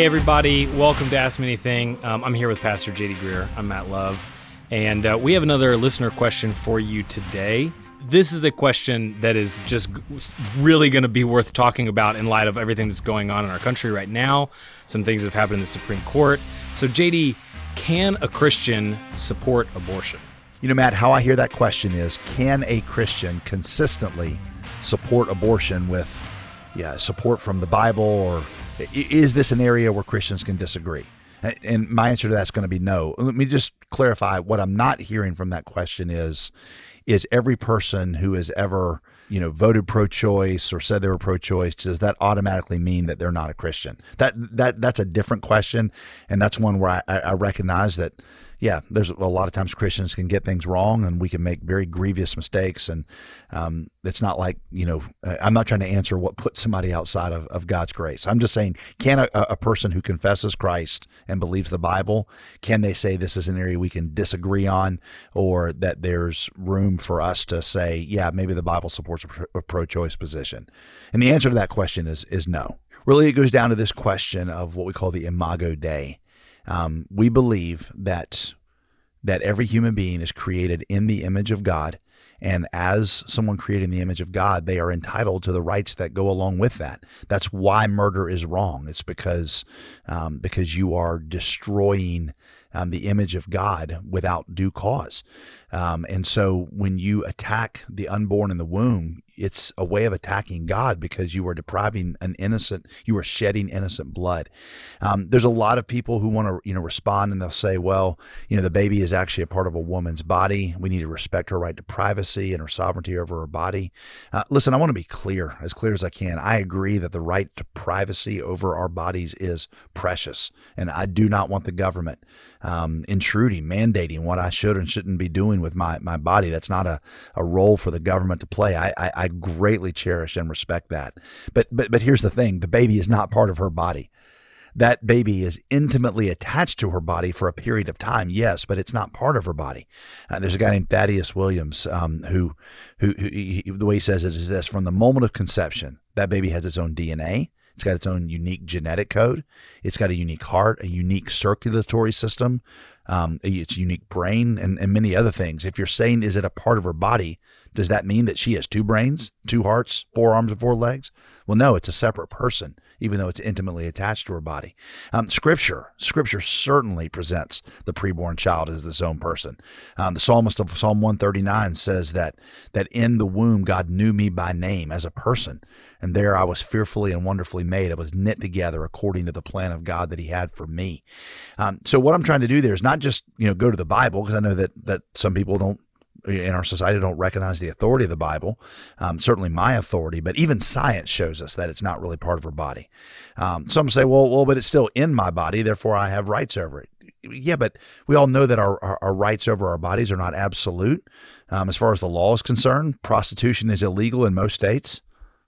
Hey, everybody. Welcome to Ask Me Anything. Um, I'm here with Pastor JD Greear. I'm Matt Love. And uh, we have another listener question for you today. This is a question that is just really going to be worth talking about in light of everything that's going on in our country right now, some things that have happened in the Supreme Court. So, JD, can a Christian support abortion? You know, Matt, how I hear that question is can a Christian consistently support abortion with yeah, support from the Bible or is this an area where Christians can disagree? And my answer to that's going to be no. Let me just clarify what I'm not hearing from that question is is every person who has ever, you know, voted pro-choice or said they were pro-choice does that automatically mean that they're not a Christian? That that that's a different question and that's one where I, I recognize that yeah, there's a lot of times Christians can get things wrong and we can make very grievous mistakes. And um, it's not like, you know, I'm not trying to answer what puts somebody outside of, of God's grace. I'm just saying, can a, a person who confesses Christ and believes the Bible, can they say this is an area we can disagree on or that there's room for us to say, yeah, maybe the Bible supports a pro choice position? And the answer to that question is, is no. Really, it goes down to this question of what we call the imago Dei. Um, we believe that that every human being is created in the image of God, and as someone created in the image of God, they are entitled to the rights that go along with that. That's why murder is wrong. It's because um, because you are destroying um, the image of God without due cause. Um, and so when you attack the unborn in the womb, it's a way of attacking God because you are depriving an innocent, you are shedding innocent blood. Um, there's a lot of people who want to, you know, respond and they'll say, well, you know, the baby is actually a part of a woman's body. We need to respect her right to privacy and her sovereignty over her body. Uh, listen, I want to be clear, as clear as I can. I agree that the right to privacy over our bodies is precious, and I do not want the government um, intruding, mandating what I should and shouldn't be doing with my, my body. That's not a, a role for the government to play. I, I, I greatly cherish and respect that. But, but, but here's the thing the baby is not part of her body that baby is intimately attached to her body for a period of time, yes, but it's not part of her body. Uh, there's a guy named Thaddeus Williams um, who, who, who he, the way he says it is this: from the moment of conception, that baby has its own DNA. It's got its own unique genetic code. It's got a unique heart, a unique circulatory system, um, its unique brain, and, and many other things. If you're saying, is it a part of her body? Does that mean that she has two brains, two hearts, four arms, and four legs? Well, no, it's a separate person even though it's intimately attached to her body. Um, scripture, Scripture certainly presents the preborn child as its own person. Um, the psalmist of Psalm 139 says that that in the womb God knew me by name as a person, and there I was fearfully and wonderfully made. I was knit together according to the plan of God that He had for me. Um, so what I'm trying to do there is not just you know go to the Bible because I know that that some people don't in our society don't recognize the authority of the Bible, um, certainly my authority, but even science shows us that it's not really part of our body. Um, some say, well, well, but it's still in my body, therefore I have rights over it. Yeah, but we all know that our, our, our rights over our bodies are not absolute. Um, as far as the law is concerned, prostitution is illegal in most states.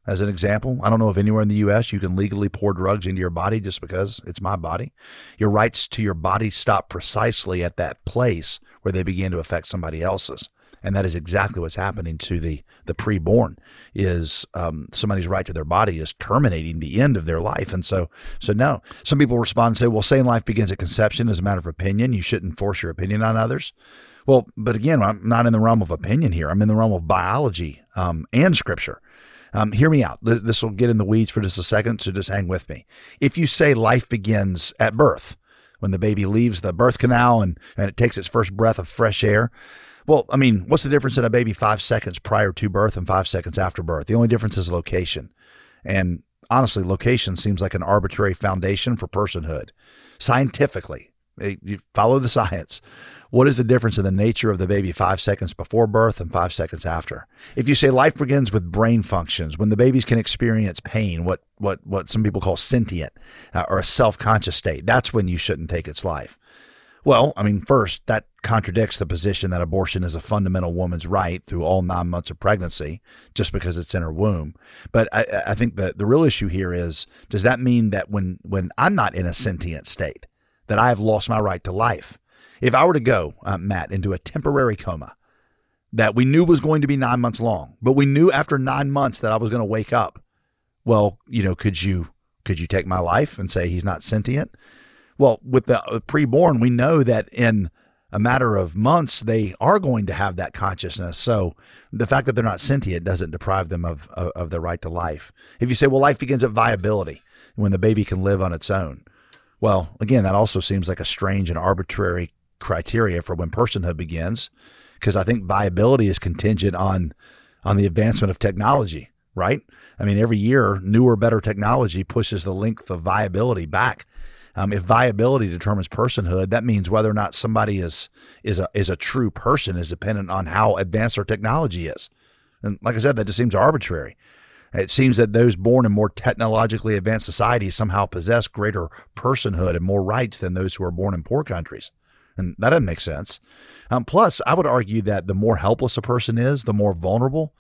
As an example, I don't know if anywhere in the U.S. you can legally pour drugs into your body just because it's my body. Your rights to your body stop precisely at that place where they begin to affect somebody else's and that is exactly what's happening to the the preborn. Is um, somebody's right to their body is terminating the end of their life, and so so no. Some people respond and say, "Well, saying life begins at conception is a matter of opinion. You shouldn't force your opinion on others." Well, but again, I'm not in the realm of opinion here. I'm in the realm of biology um, and scripture. Um, hear me out. This will get in the weeds for just a second, so just hang with me. If you say life begins at birth, when the baby leaves the birth canal and, and it takes its first breath of fresh air, well, I mean, what's the difference in a baby five seconds prior to birth and five seconds after birth? The only difference is location. And honestly, location seems like an arbitrary foundation for personhood. Scientifically, you follow the science. What is the difference in the nature of the baby five seconds before birth and five seconds after? If you say life begins with brain functions, when the babies can experience pain, what what what some people call sentient uh, or a self conscious state, that's when you shouldn't take its life. Well, I mean, first, that contradicts the position that abortion is a fundamental woman's right through all nine months of pregnancy just because it's in her womb. But I, I think that the real issue here is does that mean that when, when I'm not in a sentient state, that I have lost my right to life? If I were to go, uh, Matt, into a temporary coma that we knew was going to be nine months long, but we knew after nine months that I was going to wake up, well, you know, could you Could you take my life and say he's not sentient? Well, with the uh, preborn, we know that in a matter of months, they are going to have that consciousness. So the fact that they're not sentient doesn't deprive them of, of, of the right to life. If you say, well, life begins at viability when the baby can live on its own. Well, again, that also seems like a strange and arbitrary criteria for when personhood begins, because I think viability is contingent on on the advancement of technology, right? I mean, every year, newer, better technology pushes the length of viability back. Um, if viability determines personhood, that means whether or not somebody is is a is a true person is dependent on how advanced our technology is. And like I said, that just seems arbitrary. It seems that those born in more technologically advanced societies somehow possess greater personhood and more rights than those who are born in poor countries. And that doesn't make sense. Um, plus, I would argue that the more helpless a person is, the more vulnerable,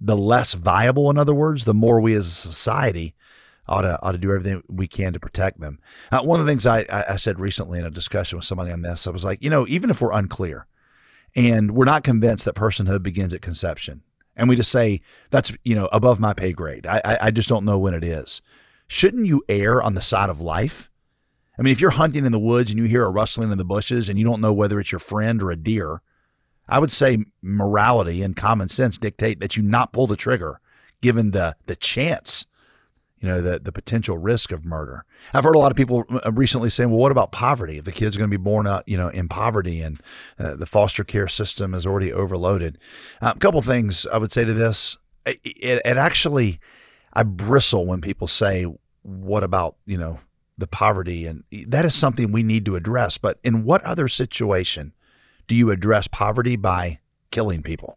the less viable, in other words, the more we as a society ought to, ought to do everything we can to protect them. Uh, one of the things I, I said recently in a discussion with somebody on this, I was like, you know, even if we're unclear and we're not convinced that personhood begins at conception, and we just say that's you know above my pay grade, I, I just don't know when it is. Shouldn't you err on the side of life? I mean, if you're hunting in the woods and you hear a rustling in the bushes and you don't know whether it's your friend or a deer, I would say morality and common sense dictate that you not pull the trigger given the the chance you know the the potential risk of murder. I've heard a lot of people uh, recently saying, "Well, what about poverty? If the kid's going to be born up, you know, in poverty, and uh, the foster care system is already overloaded." A couple things I would say to this: it, it, it actually, I bristle when people say, "What about you know the poverty?" And that is something we need to address. But in what other situation do you address poverty by killing people?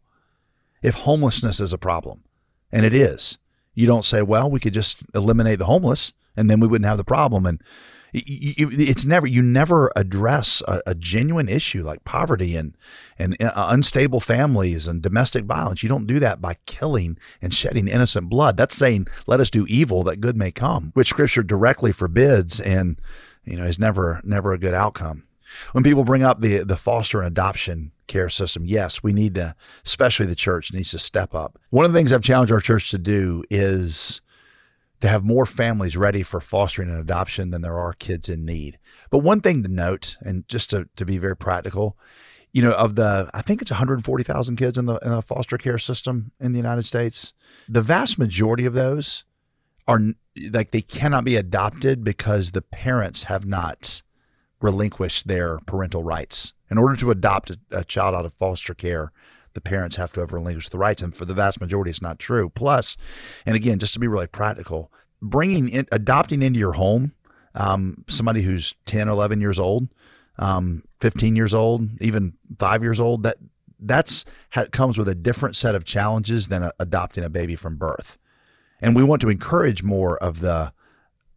If homelessness is a problem, and it is you don't say, well, we could just eliminate the homeless and then we wouldn't have the problem. And it's never you never address a, a, genuine issue like poverty and and uh, unstable families and domestic violence. You don't do that by killing and shedding innocent blood. That's saying let us do evil that good may come, which Scripture directly forbids, and you know is never never a good outcome. When people bring up the the foster and adoption care system, yes, we need to, especially the church needs to step up. One of the things I've challenged our church to do is to have more families ready for fostering and adoption than there are kids in need. But one thing to note, and just to, to be very practical, you know, of the, I think it's 140,000 kids in the, in the foster care system in the United States. The vast majority of those are like they cannot be adopted because the parents have not relinquish their parental rights. In order to adopt a, a, child out of foster care, the parents have to have relinquished the rights. And for the vast majority, it's not true. Plus, and again, just to be really practical, bringing in, adopting into your home um, somebody who's 10, 11 years old, um, 15 years old, even five years old, that that's comes with a different set of challenges than a, adopting a baby from birth. And we want to encourage more of the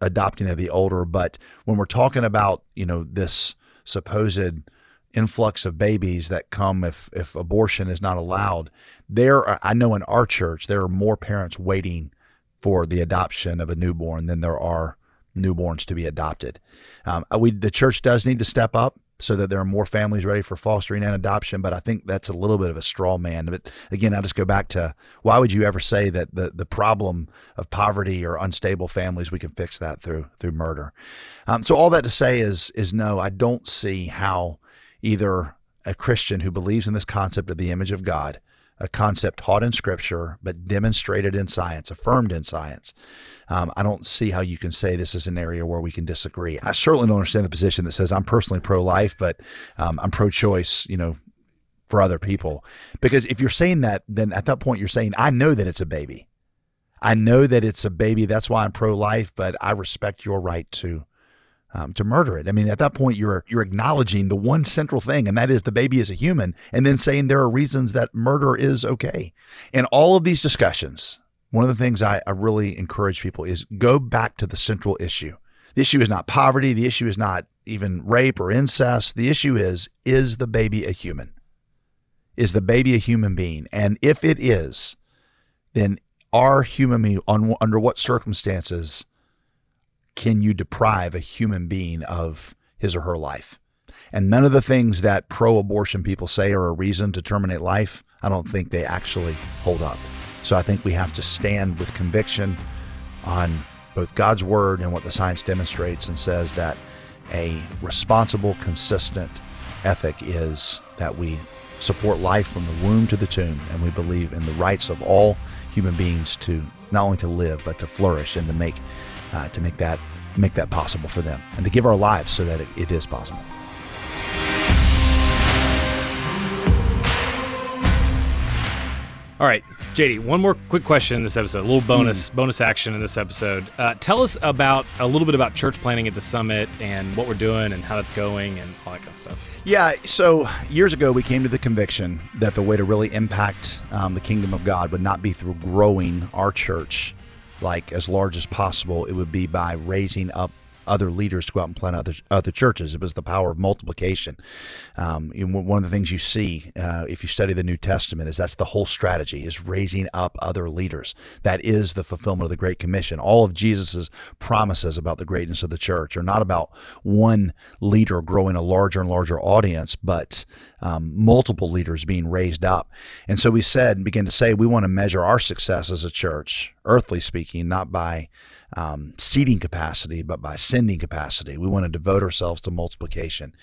adopting of the older. But when we're talking about, you know, this supposed influx of babies that come if, if abortion is not allowed, there are, I know in our church, there are more parents waiting for the adoption of a newborn than there are newborns to be adopted. Um, we, the church does need to step up so that there are more families ready for fostering and adoption. But I think that's a little bit of a straw man. But again, I just go back to why would you ever say that the, the problem of poverty or unstable families, we can fix that through through murder. Um, so all that to say is is no, I don't see how either a Christian who believes in this concept of the image of God a concept taught in scripture, but demonstrated in science, affirmed in science. Um, I don't see how you can say this is an area where we can disagree. I certainly don't understand the position that says I'm personally pro life, but um, I'm pro choice, you know, for other people. Because if you're saying that, then at that point you're saying, I know that it's a baby. I know that it's a baby. That's why I'm pro life, but I respect your right to um, to murder it. I mean, at that point, you're you're acknowledging the one central thing, and that is the baby is a human, and then saying there are reasons that murder is okay. In all of these discussions, one of the things I, I really encourage people is go back to the central issue. The issue is not poverty. The issue is not even rape or incest. The issue is is the baby a human? Is the baby a human being? And if it is, then are human being on, under what circumstances can you deprive a human being of his or her life? And none of the things that pro abortion people say are a reason to terminate life, I don't think they actually hold up. So I think we have to stand with conviction on both God's word and what the science demonstrates and says that a responsible, consistent ethic is that we support life from the womb to the tomb, and we believe in the rights of all human beings to not only to live but to flourish and to make uh, to make that make that possible for them, and to give our lives so that it, it is possible. All right, JD, one more quick question in this episode, a little bonus mm. bonus action in this episode. Uh, tell us about a little bit about church planting at the summit and what we're doing and how that's going and all that kind of stuff. Yeah, so years ago we came to the conviction that the way to really impact um, the kingdom of God would not be through growing our church like as large as possible. It would be by raising up other leaders to go out and plant other other churches. It was the power of multiplication. Um, one of the things you see uh, if you study the New Testament is that's the whole strategy is raising up other leaders. That is the fulfillment of the Great Commission. All of Jesus's promises about the greatness of the church are not about one leader growing a larger and larger audience, but um, multiple leaders being raised up. And so we said and began to say we want to measure our success as a church, earthly speaking, not by um, seating capacity, but by sending capacity. We want to devote ourselves to multiplication.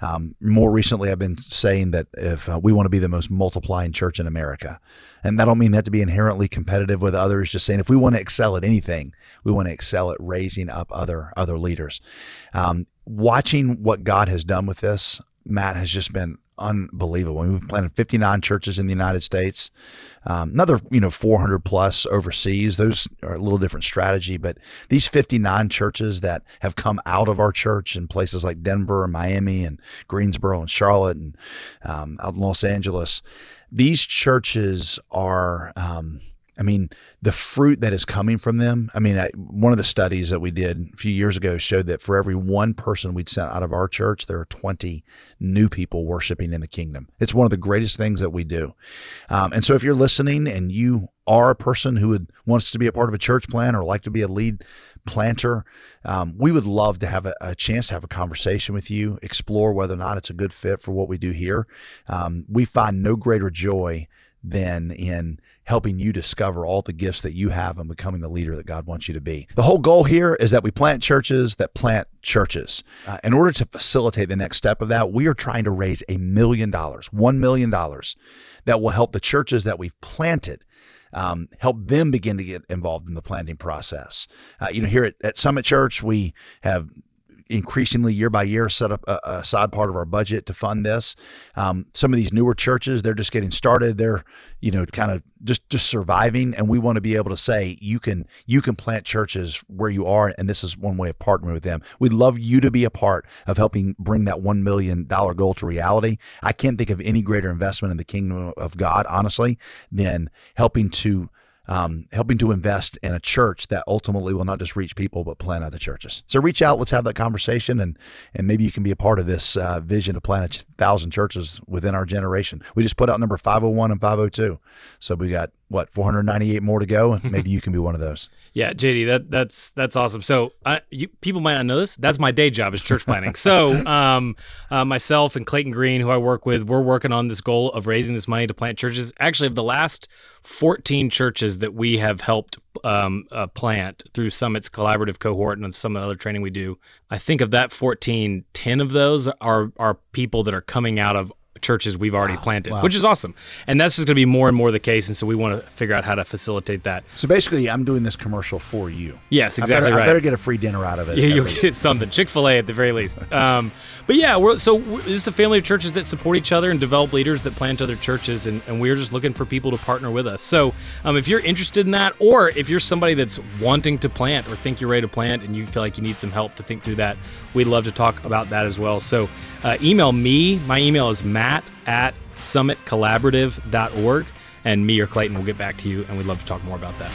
Um, more recently, I've been saying that if uh, we want to be the most multiplying church in America, and I don't mean that to be inherently competitive with others, just saying if we want to excel at anything, we want to excel at raising up other other leaders. Um, watching what God has done with this, Matt has just been unbelievable. We've planted 59 churches in the United States, um, another you know 400 plus overseas. Those are a little different strategy, but these 59 churches that have come out of our church in places like Denver and Miami and Greensboro and Charlotte and um, out in Los Angeles, these churches are. Um, I mean, the fruit that is coming from them. I mean, I, one of the studies that we did a few years ago showed that for every one person we'd sent out of our church, there are 20 new people worshiping in the kingdom. It's one of the greatest things that we do. Um, and so if you're listening and you are a person who would wants to be a part of a church plant or like to be a lead planter, um, we would love to have a, a, chance to have a conversation with you, explore whether or not it's a good fit for what we do here. Um, we find no greater joy than in helping you discover all the gifts that you have and becoming the leader that God wants you to be. The whole goal here is that we plant churches that plant churches. Uh, in order to facilitate the next step of that, we are trying to raise a million dollars, $1 million that will help the churches that we've planted. Um, help them begin to get involved in the planting process. Uh, you know, here at, at Summit Church, we have increasingly year by year set up a, a side part of our budget to fund this. Um, some of these newer churches, they're just getting started. They're, you know, kind of just just surviving, and we want to be able to say you can you can plant churches where you are, and this is one way of partnering with them. We'd love you to be a part of helping bring that one million dollar goal to reality. I can't think of any greater investment in the kingdom of God, honestly, than helping to um, helping to invest in a church that ultimately will not just reach people but plant other churches. So reach out, let's have that conversation, and and maybe you can be a part of this uh, vision to plant a thousand churches within our generation. We just put out number 501 and 502, so we got what 498 more to go? Maybe you can be one of those. Yeah jd that that's that's awesome. So uh, you, people might not know this. That's my day job is church planting. So um, uh, myself and clayton green who i work with we're working on this goal of raising this money to plant churches. Actually of the last 14 churches that we have helped um, uh, plant through summit's collaborative cohort and some of the other training we do i think of that 14 10 of those are are people that are coming out of churches we've already wow, planted, wow. which is awesome. And that's just going to be more and more the case. And so we want to figure out how to facilitate that. So basically, I'm doing this commercial for you. Yes, exactly I better, right. I better get a free dinner out of it. Yeah, you'll least. get something. Chick fil A at the very least. Um, but yeah, we're, so we're, this is a family of churches that support each other and develop leaders that plant other churches. And, and we're just looking for people to partner with us. So um, if you're interested in that, or if you're somebody that's wanting to plant or think you're ready to plant and you feel like you need some help to think through that, we'd love to talk about that as well. So uh, email me. My email is matt at summitcollaborative.org, and me or Clayton will get back to you, and we'd love to talk more about that.